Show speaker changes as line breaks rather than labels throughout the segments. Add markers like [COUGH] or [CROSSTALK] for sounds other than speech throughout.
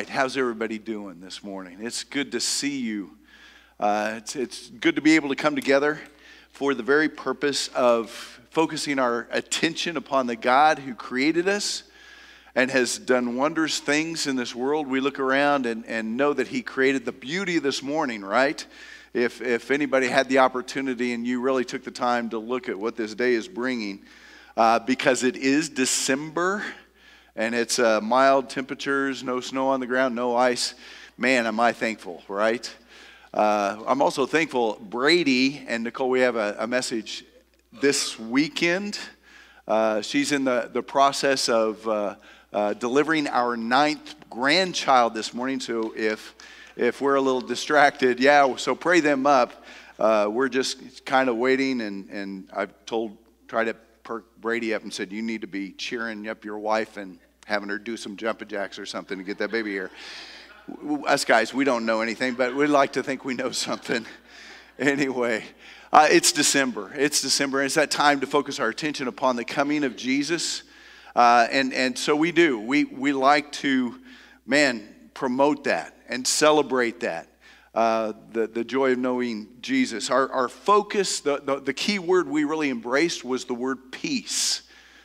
right, how's everybody doing this morning? It's good to see you. Uh, it's, it's good to be able to come together for the very purpose of focusing our attention upon the God who created us and has done wondrous things in this world. We look around and, and know that He created the beauty this morning, right? If, if anybody had the opportunity and you really took the time to look at what this day is bringing, uh, because it is December and it's uh, mild temperatures, no snow on the ground, no ice. Man, am I thankful, right? Uh, I'm also thankful, Brady and Nicole, we have a, a message this weekend. Uh, she's in the, the process of uh, uh, delivering our ninth grandchild this morning. So if, if we're a little distracted, yeah, so pray them up. Uh, we're just kind of waiting, and, and I've told, try to perk Brady up and said, You need to be cheering up your wife and having her do some jumping jacks or something to get that baby here. Us guys, we don't know anything, but we like to think we know something. [LAUGHS] Anyway, uh, it's December. It's December, and it's that time to focus our attention upon the coming of Jesus. Uh, and, and so we do. We, we like to, man, promote that and celebrate that. Uh, the, the joy of knowing Jesus. Our, our focus, the, the, the key word we really embraced was the word peace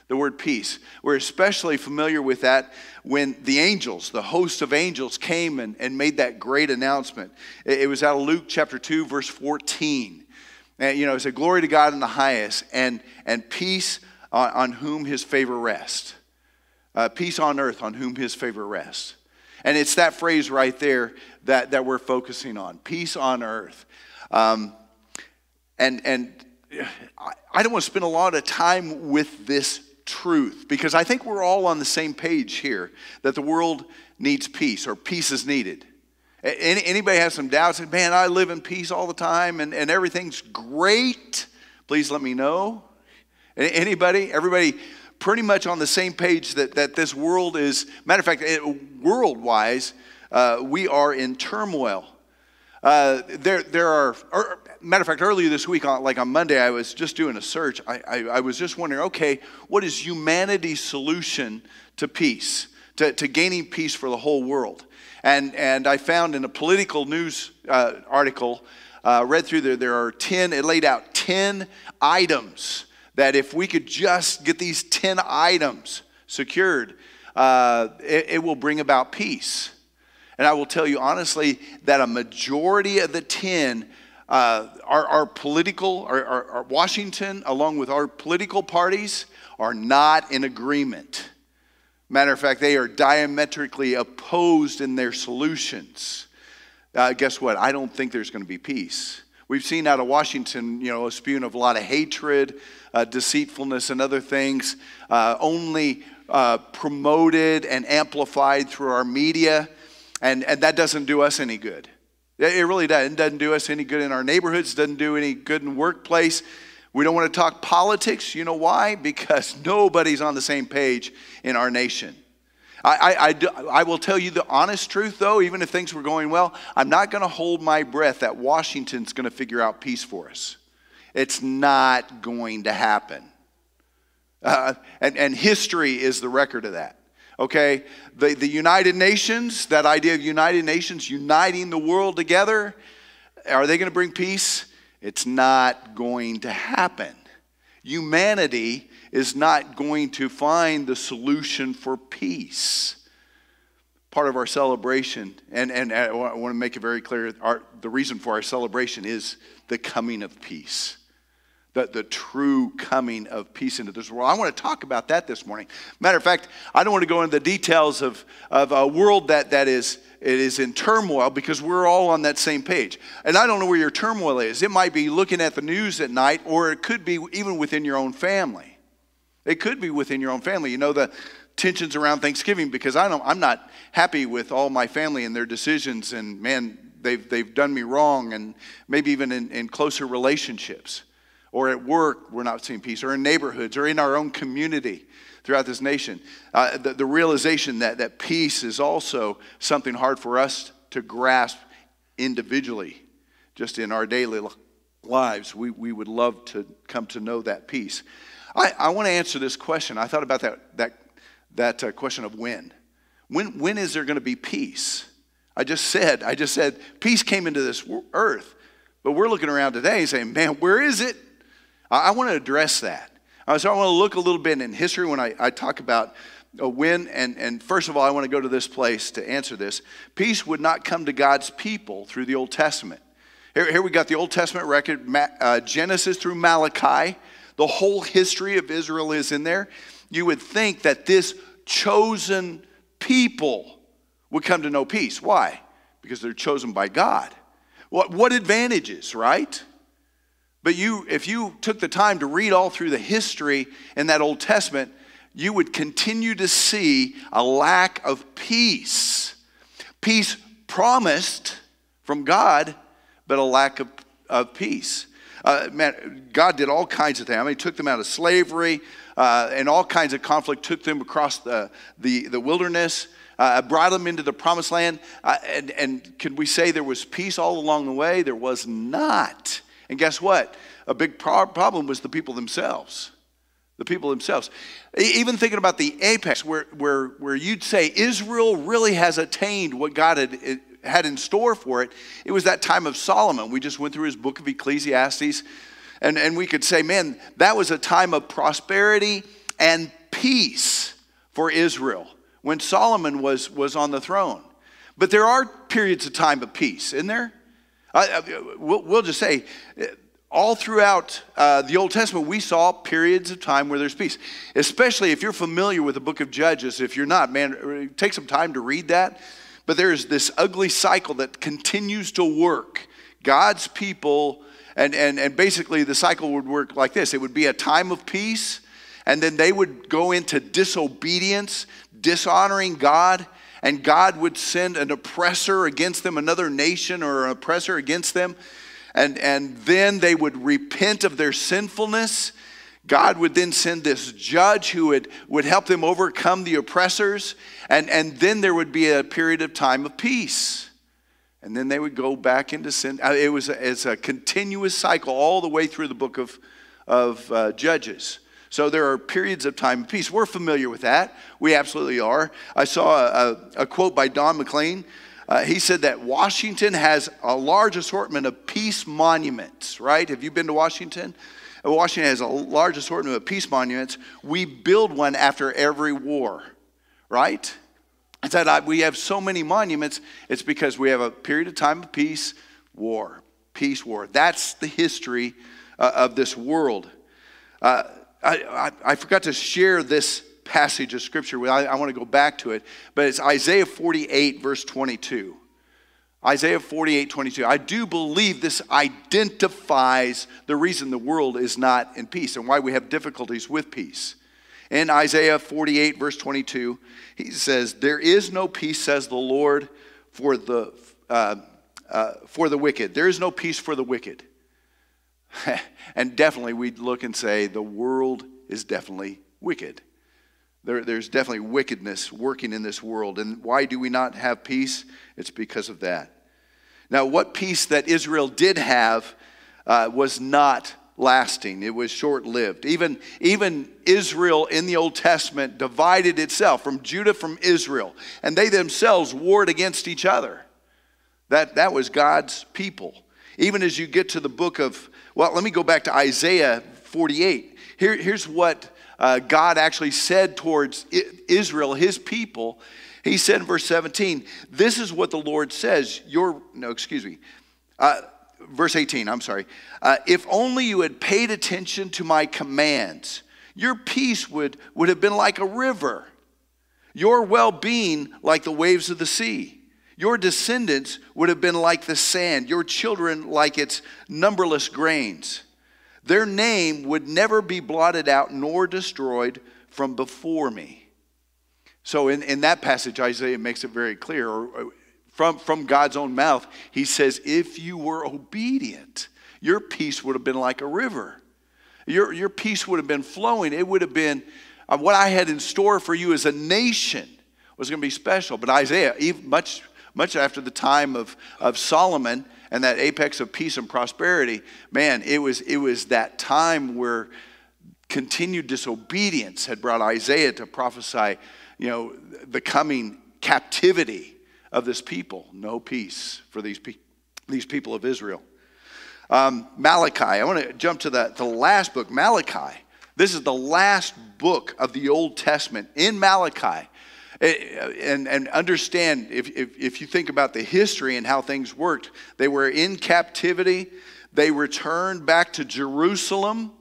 the word peace. We're especially familiar with that when the angels, the host of angels, came and, and made that great announcement. It, it was out of Luke chapter 2, verse 14. And, you know, it said, Glory to God in the highest, and, and peace on, on whom his favor rests. Uh, peace on earth on whom his favor rests. And it's that phrase right there that, that we're focusing on peace on earth. Um, and, and I don't want to spend a lot of time with this truth because I think we're all on the same page here that the world needs peace or peace is needed. Any, anybody has some doubts? Man, I live in peace all the time and, and everything's great. Please let me know. Anybody? Everybody pretty much on the same page that, that this world is, matter of fact, world wise, uh, we are in turmoil. Uh, there, there are, or, matter of fact, earlier this week, like on Monday, I was just doing a search. I, I, I was just wondering, okay, what is humanity's solution to peace, to, to gaining peace for the whole world? And, and I found in a political news uh, article, uh, read through there, there are 10, it laid out 10 items that if we could just get these 10 items secured, uh, it, it will bring about peace. And I will tell you honestly that a majority of the 10 uh, our, our, political, our, our, our, Washington, along with our political parties, are not in agreement. Matter of fact, they are diametrically opposed in their solutions. Uh, guess what? I don't think there's going to be peace. We've seen out of Washington, you know, a spewing of a lot of hatred, uh, deceitfulness, and other things, uh, only uh, promoted and amplified through our media, and, and that doesn't do us any good. It really does. It doesn't do us any good in our neighborhoods, doesn't do any good in workplace. We don't want to talk politics. You know why? [LAUGHS] Because nobody's on the same page in our nation. I, I, I, I will tell you the honest truth, though, even if things were going well, I'm not going to hold my breath that Washington's going to figure out peace for us. It's not going to happen. Uh, and, and history is the record of that. Okay? The, the United Nations, that idea of United Nations uniting the world together, are they going to bring peace? It's not going to happen. Humanity is not going to find the solution for peace. Part of our celebration, and, and uh, I want to make it very clear our, the reason for our celebration is the coming of peace the, the true coming of peace into this world. I want to talk about that this morning. Matter of fact, I don't want to go into the details of, of a world that, that is, it is in turmoil because we're all on that same page. And I don't know where your turmoil is. It might be looking at the news at night, or it could be even within your own family. It could be within your own family. You know, the tensions around Thanksgiving because I don't, I'm not happy with all my family and their decisions, and man, they've, they've done me wrong, and maybe even in, in closer relationships or at work, we're not seeing peace, or in neighborhoods, or in our own community throughout this nation. Uh, the, the realization that, that peace is also something hard for us to grasp individually, just in our daily lives. We, we would love to come to know that peace. I, I want to answer this question. I thought about that, that, that uh, question of when. When, when is there going to be peace? I just said, I just said, peace came into this earth. But we're looking around today saying, man, where is it? I, I want to address that. So I want to look a little bit in history when I, I talk about uh, when, and, and first of all, I want to go to this place to answer this. Peace would not come to God's people through the Old Testament. Here, here we got the Old Testament record, uh, Genesis through Malachi. The whole history of Israel is in there. You would think that this chosen people would come to know peace. Why? Because they're chosen by God. What, what advantages, right? But you, if you took the time to read all through the history in that Old Testament, you would continue to see a lack of peace. Peace promised from God, but a lack of, of peace. Uh, man, God did all kinds of things. I mean, he took them out of slavery uh, and all kinds of conflict, took them across the, the, the wilderness, uh, brought them into the promised land. Uh, and, and can we say there was peace all along the way? There was not. And guess what? A big pro- problem was the people themselves. The people themselves. Even thinking about the apex, where, where, where you'd say Israel really has attained what God had eh, had in store for it, it was that time of Solomon. We just went through his book of Ecclesiastes, and, and we could say, man, that was a time of prosperity and peace for Israel when Solomon was, was on the throne. But there are periods of time of peace, isn't there? I, I, we'll, we'll, just say, all throughout uh, the Old Testament, we saw periods of time where there's peace. Especially if you're familiar with the book of Judges. If you're not, man, take some time to read that. But there's this ugly cycle that continues to work. God's people, and, and, and basically the cycle would work like this it would be a time of peace, and then they would go into disobedience, dishonoring God, and God would send an oppressor against them, another nation or an oppressor against them. And, and then they would repent of their sinfulness God would then send this judge who would, would help them overcome the oppressors, and, and then there would be a period of time of peace. And then they would go back into sin. Uh, it was a, it's a continuous cycle all the way through the book of, of uh, Judges. So there are periods of time of peace. We're familiar with that. We absolutely are. I saw a, a quote by Don McLean. Uh, he said that Washington has a large assortment of peace monuments, right? Have you been to Washington? Washington has a large assortment of peace monuments. We build one after every war, right? It's that we have so many monuments, it's because we have a period of time of peace, war, peace, war. That's the history uh, of this world. Uh, I, I, forgot to share this passage of scripture. With. I, I want to go back to it, but it's Isaiah 48, verse 22. Isaiah 48, 22. I do believe this identifies the reason the world is not in peace and why we have difficulties with peace. In Isaiah 48, verse 22, he says, There is no peace, says the Lord, for the, uh, uh, for the wicked. There is no peace for the wicked. [LAUGHS] and definitely we'd look and say, The world is definitely wicked. There, there's definitely wickedness working in this world. And why do we not have peace? It's because of that. Now, what peace that Israel did have uh, was not lasting, it was short lived. Even, even Israel in the Old Testament divided itself from Judah from Israel, and they themselves warred against each other. That, that was God's people. Even as you get to the book of, well, let me go back to Isaiah 48. Here, here's what uh, God actually said towards Israel, his people, he said in verse 17, This is what the Lord says. Your, no, excuse me. Uh, verse 18, I'm sorry. Uh, if only you had paid attention to my commands, your peace would, would have been like a river, your well being like the waves of the sea. Your descendants would have been like the sand, your children like its numberless grains. Their name would never be blotted out nor destroyed from before me. So, in, in that passage, Isaiah makes it very clear, or from, from God's own mouth, he says, If you were obedient, your peace would have been like a river. Your, your peace would have been flowing. It would have been uh, what I had in store for you as a nation was going to be special. But Isaiah, even much, much after the time of, of Solomon and that apex of peace and prosperity, man, it was, it was that time where continued disobedience had brought Isaiah to prophesy you know, the coming captivity of this people. No peace for these, pe- these people of Israel. Um, Malachi, I want to jump to the, the last book, Malachi. This is the last book of the Old Testament in Malachi. Eh, eh, and, and understand, if, if, if you think about the history and how things worked, they were in captivity. They returned back to Jerusalem.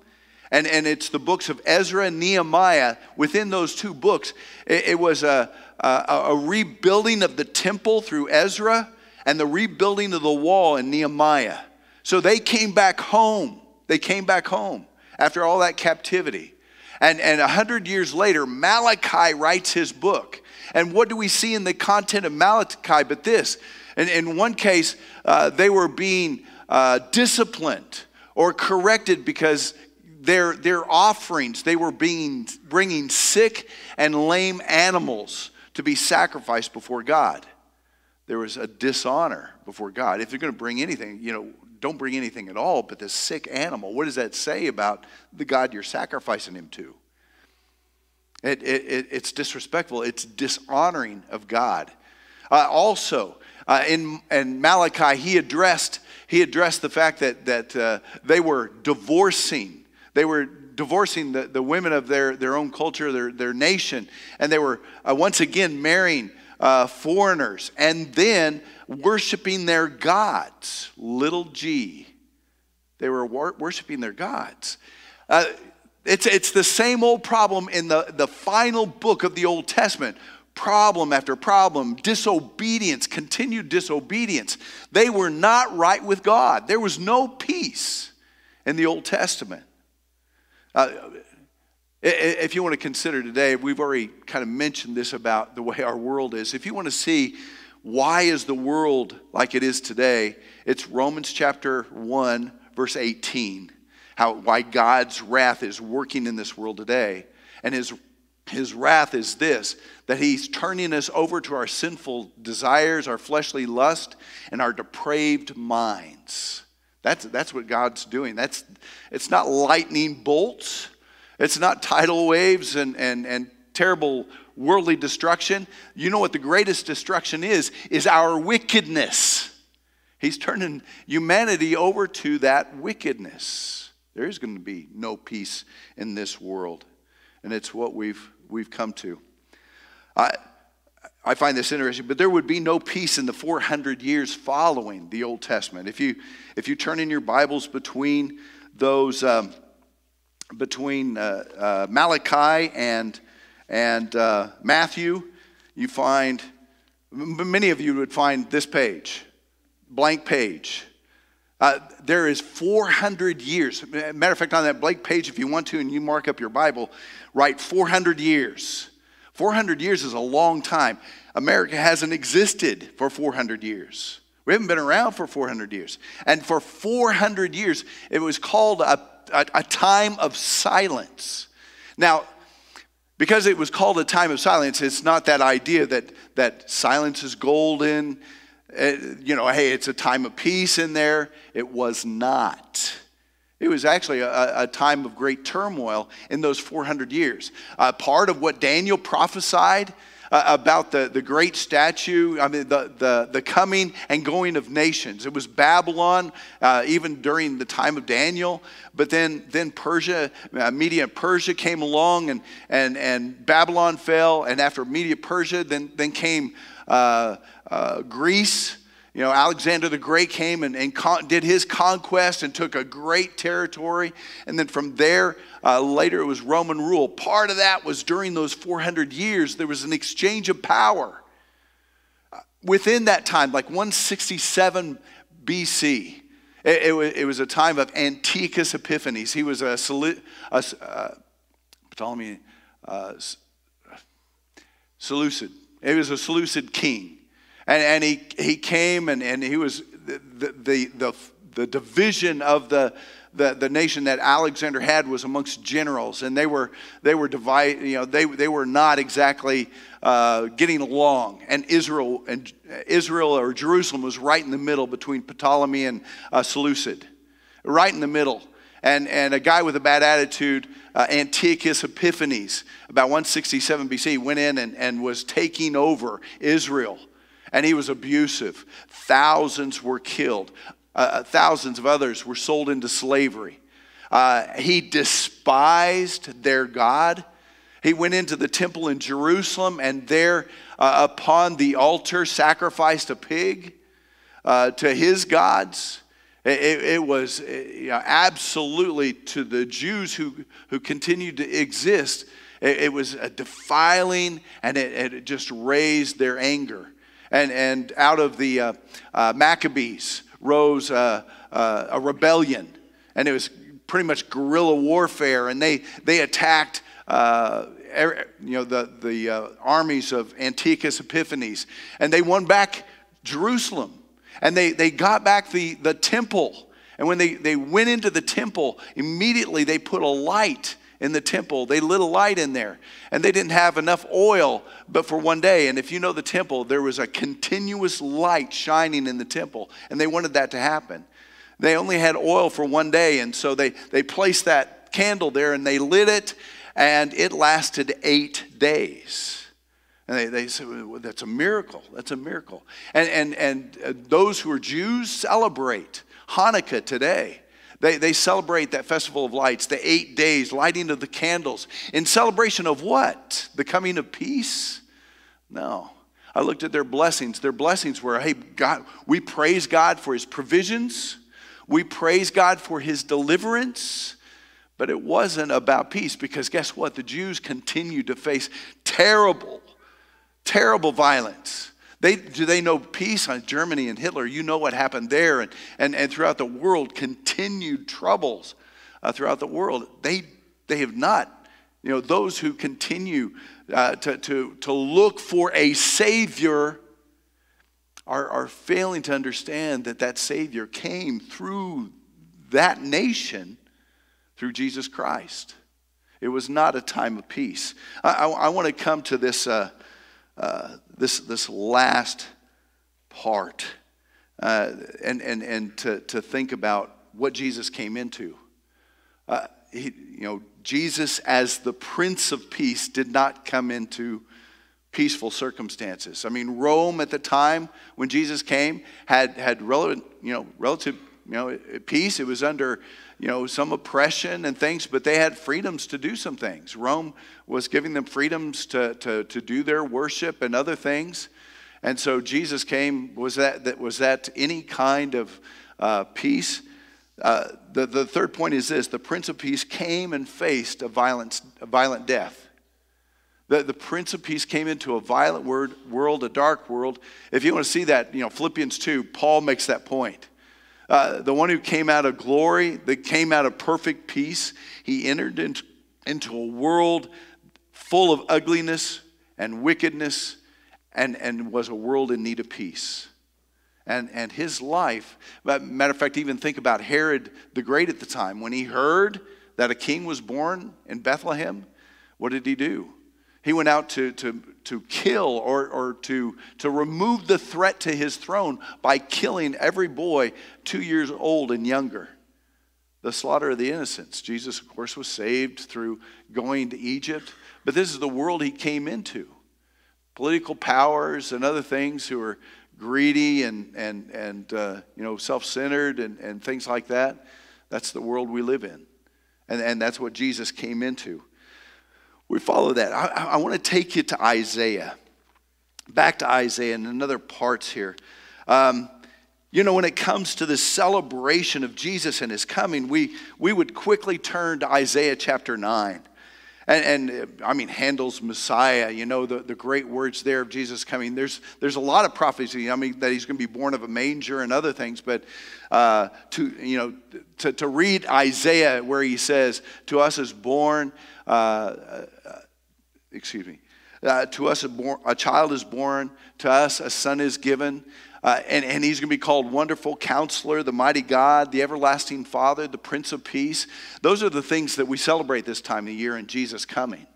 And, and it's the books of Ezra and Nehemiah. Within those two books, it, it was a, a, a rebuilding of the temple through Ezra and the rebuilding of the wall in Nehemiah. So they came back home. They came back home after all that captivity. And, and 100 years later, Malachi writes his book. And what do we see in the content of Malachi but this? In, one case, uh, they were being uh, disciplined or corrected because their, their offerings, they were being, bringing sick and lame animals to be sacrificed before God. There was a dishonor before God. If you're going to bring anything, you know, don't bring anything at all but this sick animal. What does that say about the God you're sacrificing him to? It, it, it's disrespectful, it's dishonoring of God. Uh, also, uh, in, in Malachi, he addressed, he addressed the fact that, that uh, they were divorcing. They were divorcing the, the women of their, their own culture, their, their nation, and they were uh, once again marrying uh, foreigners and then worshiping their gods, little g. They were wor- worshiping their gods. It's, it's the same old problem in the, the final book of the Old Testament. Problem after problem, disobedience, continued disobedience. They were not right with God. There was no peace in the Old Testament. Uh, if you want to consider today, we've already kind of mentioned this about the way our world is. If you want to see why is the world like it is today, it's Romans chapter 1, verse 18. How, why God's wrath is working in this world today. And his, his wrath is this that he's turning us over to our sinful desires, our fleshly lust, and our depraved minds. That's, that's what God's doing. That's, it's not lightning bolts. It's not tidal waves and, and, and terrible worldly destruction. You know what the greatest destruction is? Is our wickedness. He's turning humanity over to that wickedness. There is going to be no peace in this world. And it's what we've, we've come to. I, I find this interesting, but there would be no peace in the 400 years following the Old Testament. If you, if you turn in your Bibles between those. Um, between uh, uh, Malachi and, and uh, Matthew, you find, many of you would find this page, blank page. Uh, there is 400 years. Matter of fact, on that Blake page, if you want to, and you mark up your Bible, write 400 years. 400 years is a long time. America hasn't existed for 400 years. We haven't been around for 400 years. And for 400 years, it was called a a, a time of silence. Now, because it was called a time of silence, it's not that idea that, that silence is golden. Uh, you know, hey, it's a time of peace in there. It was not. It was actually a, a time of great turmoil in those 400 years. Uh, part of what Daniel prophesied uh, about the, the great statue, I mean, the, the, the coming and going of nations. It was Babylon, uh, even during the time of Daniel, but then, then Persia, uh, Media Persia came along and, and, and Babylon fell, and after Media Persia, then, then came uh, uh, Greece. You know, Alexander the Great came and, and con- did his conquest and took a great territory. And then from there, uh, later it was Roman rule. Part of that was during those 400 years, there was an exchange of power. Uh, within that time, like 167 BC, it, it, it was a time of Antiochus Epiphanes. He was a, a uh, Ptolemy, uh, Seleucid. He was a Seleucid king. And, and he, he came and, and he was the, the, the, the division of the, the, the nation that Alexander had was amongst generals, and they were they were divided. You know, they they were not exactly uh, getting along. And Israel and Israel or Jerusalem was right in the middle between Ptolemy and uh, Seleucid, right in the middle. and, and a guy with a bad attitude, uh, Antiochus Epiphanes, about 167 BC, went in and, and was taking over Israel. And he was abusive. Thousands were killed, uh, uh thousands of others were sold into slavery. Uh, he despised their God. He went into the temple in Jerusalem and there uh, upon the altar sacrificed a pig uh, to his gods. It, it was uh, you know, absolutely to the Jews who, who continued to exist, it, it was defiling and it, it, just raised their anger. And, and out of the uh, uh, Maccabees rose uh, uh, a rebellion, and it was pretty much guerrilla warfare, and they, they attacked. Uh, you know the, the armies of Antiochus Epiphanes, and they won back Jerusalem and they, they got back the, the temple. And when they, they went into the temple, immediately they put a light in the temple. They lit a light in there. And they didn't have enough oil but for one day. And if you know the temple, there was a continuous light shining in the temple. And they wanted that to happen. They only had oil for one day. And so they, they placed that candle there and they lit it. And it lasted eight days. And they, they say, well, that's a miracle. That's a miracle. And, and, and uh, those who are Jews celebrate Hanukkah today. They, they celebrate that festival of lights, the eight days, lighting of the candles, in celebration of what? The coming of peace? No. I looked at their blessings. Their blessings were hey, God, we praise God for his provisions, we praise God for his deliverance. But it wasn't about peace because guess what? The Jews continued to face terrible terrible violence. They, do they know peace on Germany and Hitler? You know what happened there and, and, and throughout the world, continued troubles uh, throughout the world. They, they have not. You know, those who continue uh, to, to, to look for a Savior are, are failing to understand that that Savior came through that nation through Jesus Christ. It was not a time of peace. I, I, I want to come to this. Uh, uh, this, this last part uh, and, and, and to, to think about what Jesus came into. Uh, he, you know, Jesus, as the Prince of Peace, did not come into peaceful circumstances. I mean, Rome at the time when Jesus came had, had relevant, you know, relative you know, peace. It was under you know, some oppression and things, but they had freedoms to do some things. Rome was giving them freedoms to, to, to do their worship and other things. And so Jesus came, was that, that, was that any kind of uh, peace? Uh, the, the third point is this the Prince of Peace came and faced a violent, a violent death. The, the Prince of Peace came into a violent word, world, a dark world. If you want to see that, you know, Philippians 2, Paul makes that point. Uh, the one who came out of glory, that came out of perfect peace, he entered into, into a world full of ugliness and wickedness and, and was a world in need of peace. And, and his life, matter of fact, even think about Herod the Great at the time. When he heard that a king was born in Bethlehem, what did he do? He went out to, to, to kill or, or to, to remove the threat to his throne by killing every boy two years old and younger. The slaughter of the innocents. Jesus, of course, was saved through going to Egypt, but this is the world he came into. Political powers and other things who are greedy and, and, and uh, you know, self centered and, and things like that. That's the world we live in. And, and that's what Jesus came into we follow that. I, I want to take you to Isaiah. Back to Isaiah and another parts here. Um, you know, when it comes to the celebration of Jesus and his coming, we, we would quickly turn to Isaiah chapter 9. And, and, I mean, Handel's Messiah, you know, the, the great words there of Jesus coming. There's, there's a lot of prophecy, I mean, that he's going to be born of a manger and other things. But uh, to, you know, to, to read Isaiah where he says, To us is born uh, uh, excuse me, uh, to us a, a, child is born, to us a son is given, uh, and, and he's going to be called Wonderful Counselor, the Mighty God, the Everlasting Father, the Prince of Peace. Those are the things that we celebrate this time of year in Jesus coming,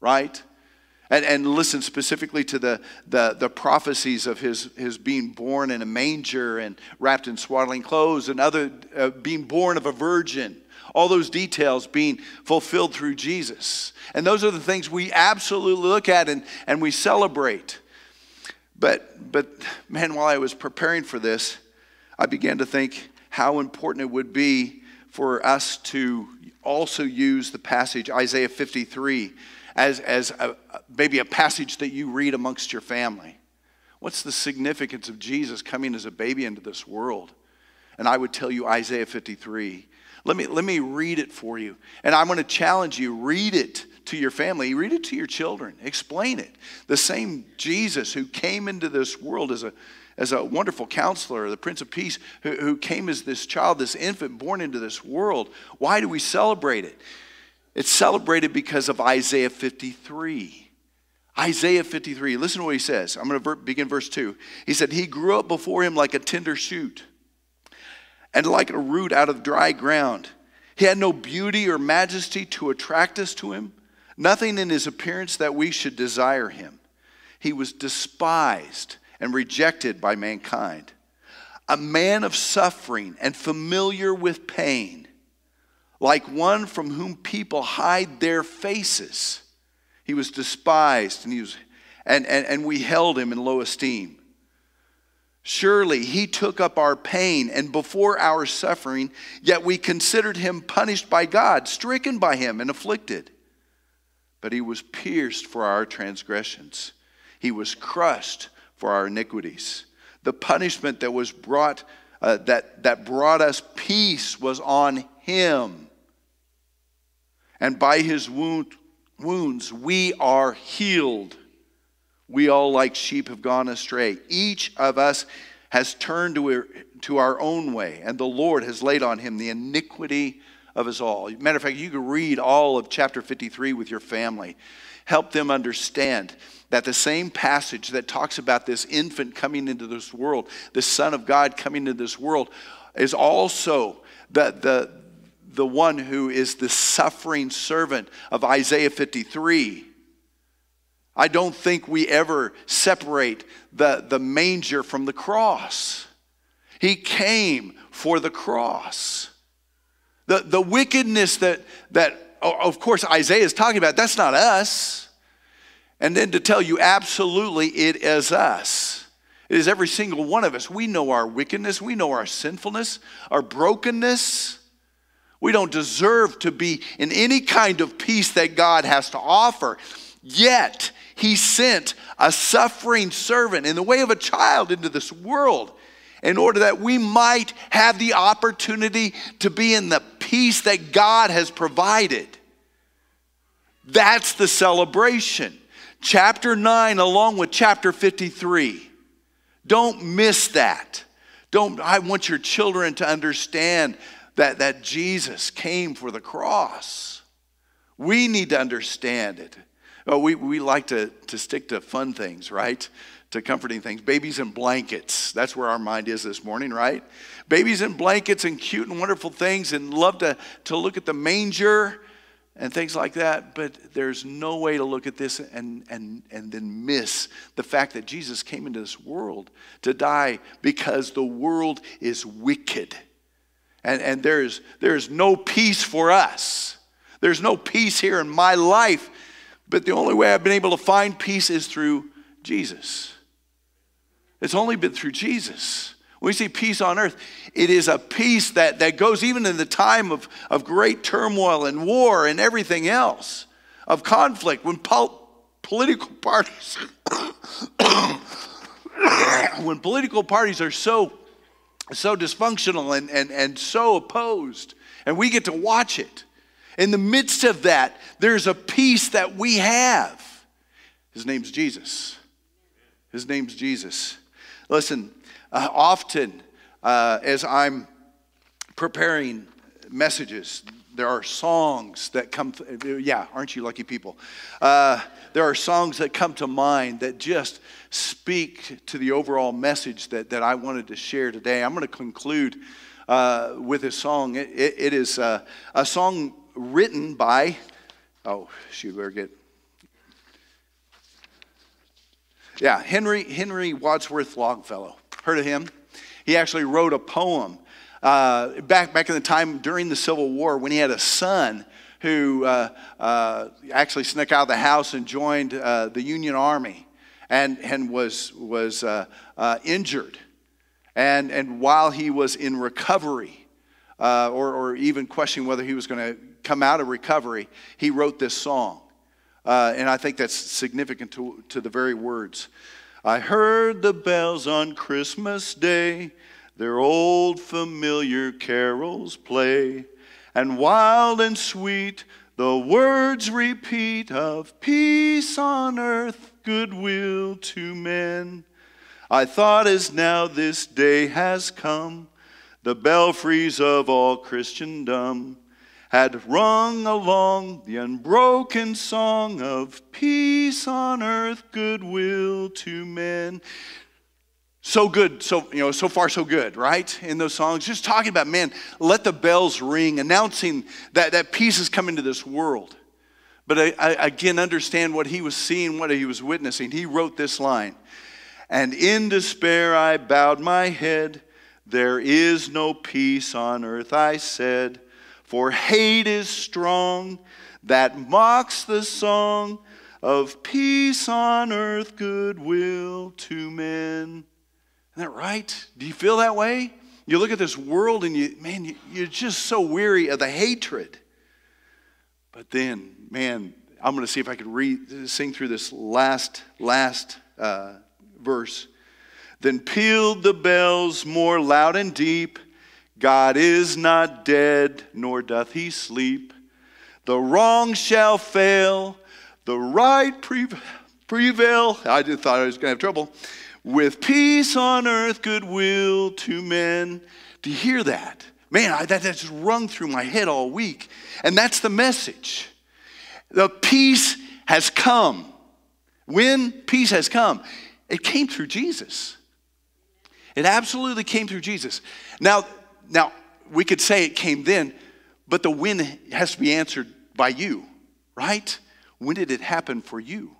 right? And, and listen specifically to the, the, the prophecies of his, his being born in a manger and wrapped in swaddling clothes and other uh, being born of a virgin all those details being fulfilled through Jesus. And those are the things we absolutely look at and, and we celebrate. But, but man, while I was preparing for this, I began to think how important it would be for us to also use the passage Isaiah 53 as, as a, maybe a passage that you read amongst your family. What's the significance of Jesus coming as a baby into this world? And I would tell you Isaiah 53. Let me, let me read it for you. And I'm going to challenge you read it to your family, read it to your children, explain it. The same Jesus who came into this world as a, as a wonderful counselor, the Prince of Peace, who, who came as this child, this infant born into this world. Why do we celebrate it? It's celebrated because of Isaiah 53. Isaiah 53, listen to what he says. I'm going to begin verse 2. He said, He grew up before him like a tender shoot and like a root out of dry ground. He had no beauty or majesty to attract us to him, nothing in his appearance that we should desire him. He was despised and rejected by mankind, a man of suffering and familiar with pain, like one from whom people hide their faces. He was despised and, he was, and, and, and we held him in low esteem. Surely he took up our pain and before our suffering, yet we considered him punished by God, stricken by him, and afflicted. But he was pierced for our transgressions, he was crushed for our iniquities. The punishment that was brought uh, that, that brought us peace was on him. And by his wound, wounds we are healed. We all, like sheep, have gone astray. Each of us has turned to, to our own way, and the Lord has laid on him the iniquity of us all. Matter of fact, you can read all of chapter 53 with your family. Help them understand that the same passage that talks about this infant coming into this world, the Son of God coming into this world, is also the, the, the one who is the suffering servant of Isaiah 53 I don't think we ever separate the, the manger from the cross. He came for the cross. The, the wickedness that, that, of course, Isaiah is talking about, that's not us. And then to tell you, absolutely, it is us. It is every single one of us. We know our wickedness, we know our sinfulness, our brokenness. We don't deserve to be in any kind of peace that God has to offer. Yet, he sent a suffering servant in the way of a child into this world in order that we might have the opportunity to be in the peace that God has provided. That's the celebration. Chapter 9, along with chapter 53. Don't miss that. Don't, I want your children to understand that, that Jesus came for the cross. We need to understand it. Oh, we, we like to, to stick to fun things, right? To comforting things. Babies and blankets. That's where our mind is this morning, right? Babies and blankets and cute and wonderful things and love to, to look at the manger and things like that. But there's no way to look at this and, and, and then miss the fact that Jesus came into this world to die because the world is wicked. And, and there's, there's no peace for us. There's no peace here in my life but the only way I've been able to find peace is through Jesus. It's only been through Jesus. When we see peace on earth, it is a peace that, that goes even in the time of, of great turmoil and war and everything else, of conflict, when pol- political parties, [COUGHS] when political parties are so, so dysfunctional and, and, and so opposed, and we get to watch it. In the midst of that, there's a peace that we have. His name's Jesus. His name's Jesus. Listen, uh, often uh, as I'm preparing messages, there are songs that come, yeah, aren't you lucky people? Uh, there are songs that come to mind that just speak to the overall message that, that I wanted to share today. I'm going to conclude uh, with a song. it, it, it is uh, a song written by, oh, shoot, get. Yeah, Henry, Henry Wadsworth Longfellow. Heard of him? He actually wrote a poem uh, back, back in the time during the Civil War when he had a son who uh, uh, actually snuck out of the house and joined uh, the Union Army and, and was, was uh, uh, injured. And, and while he was in recovery, or, or even questioning whether he was going to come out of recovery, he wrote this song. Uh, and I think that's significant to, to the very words. I heard the bells on Christmas Day, their old familiar carols play and wild and sweet the words repeat of peace on earth, goodwill to men. I thought as now this day has come, the belfries of all Christendom had rung along the unbroken song of peace on earth, goodwill to men. So good so you know so far so good right in those songs. Just talking about man let the bells ring announcing that that peace is coming to this world. But I, I again understand what he was seeing what he was witnessing. He wrote this line and in despair i bowed my head. There is no peace on earth i said for hate is strong that mocks the song of peace on earth goodwill to men isn't that right? Do you feel that way? You look at this world and you, man, you're just so weary of the hatred. But then, man, I'm going to see if I can read, sing through this last, last uh, verse. Then pealed the bells more loud and deep. God is not dead, nor doth he sleep. The wrong shall fail, the right prevail. I just thought I was going to have trouble with peace on earth, goodwill to men. Do you hear that? Man, I, that, that's rung through my head all week. And that's the message. The peace has come. When peace has come, it came through Jesus. It absolutely came through Jesus. Now, now we could say it came then, but the when has to be answered by you, right? When did it happen for you?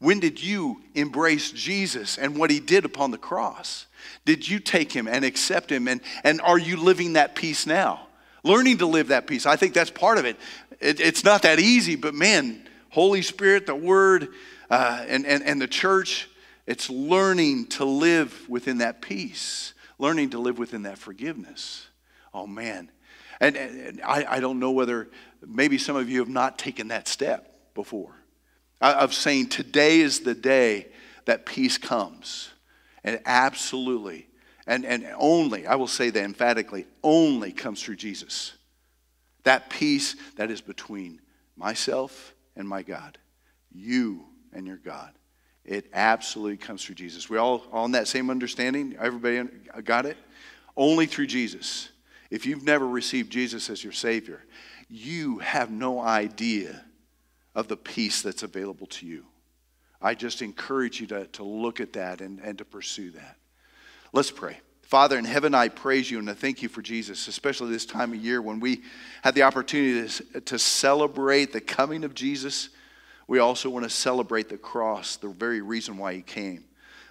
When did you embrace Jesus and what he did upon the cross? Did you take him and accept him? And, and are you living that peace now? Learning to live that peace. I think that's part of it. it it's not that easy, but man, Holy Spirit, the Word, uh, and, and, and the church, it's learning to live within that peace, learning to live within that forgiveness. Oh, man. And, and I, I don't know whether maybe some of you have not taken that step before I, of saying today is the day that peace comes. And absolutely, and, and only, I will say that emphatically, only comes through Jesus. That peace that is between myself and my God, you and your God. It absolutely comes through Jesus. We all on that same understanding? Everybody got it? Only through Jesus. If you've never received Jesus as your Savior, you have no idea of the peace that's available to you. I just encourage you to, to look at that and, and to pursue that. Let's pray. Father in heaven, I praise you and I thank you for Jesus, especially this time of year when we had the opportunity to, to celebrate the coming of Jesus. We also want to celebrate the cross, the very reason why he came,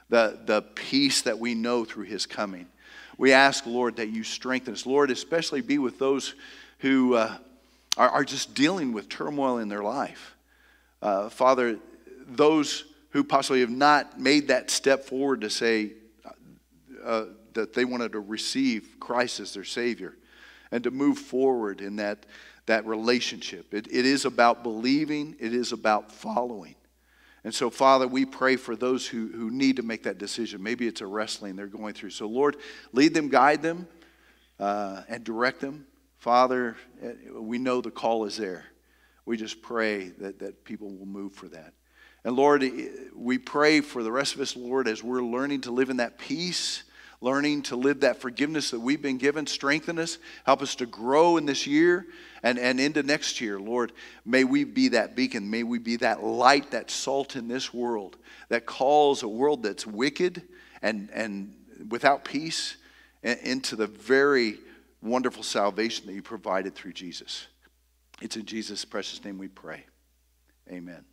the, the peace that we know through his coming. We ask, Lord, that you strengthen us. Lord, especially be with those who uh, are, are just dealing with turmoil in their life. Uh, Father, those who possibly have not made that step forward to say uh, that they wanted to receive Christ as their Savior and to move forward in that, that relationship. It, it is about believing, it is about following. And so, Father, we pray for those who, who need to make that decision. Maybe it's a wrestling they're going through. So, Lord, lead them, guide them, uh, and direct them. Father, eh, we know the call is there. We just pray that, that people will move for that. And Lord, we pray for the rest of us, Lord, as we're learning to live in that peace, learning to live that forgiveness that we've been given. Strengthen us, help us to grow in this year and, and into next year, Lord. May we be that beacon. May we be that light, that salt in this world that calls a world that's wicked and, and without peace into the very wonderful salvation that you provided through Jesus. It's in Jesus' precious name we pray. Amen.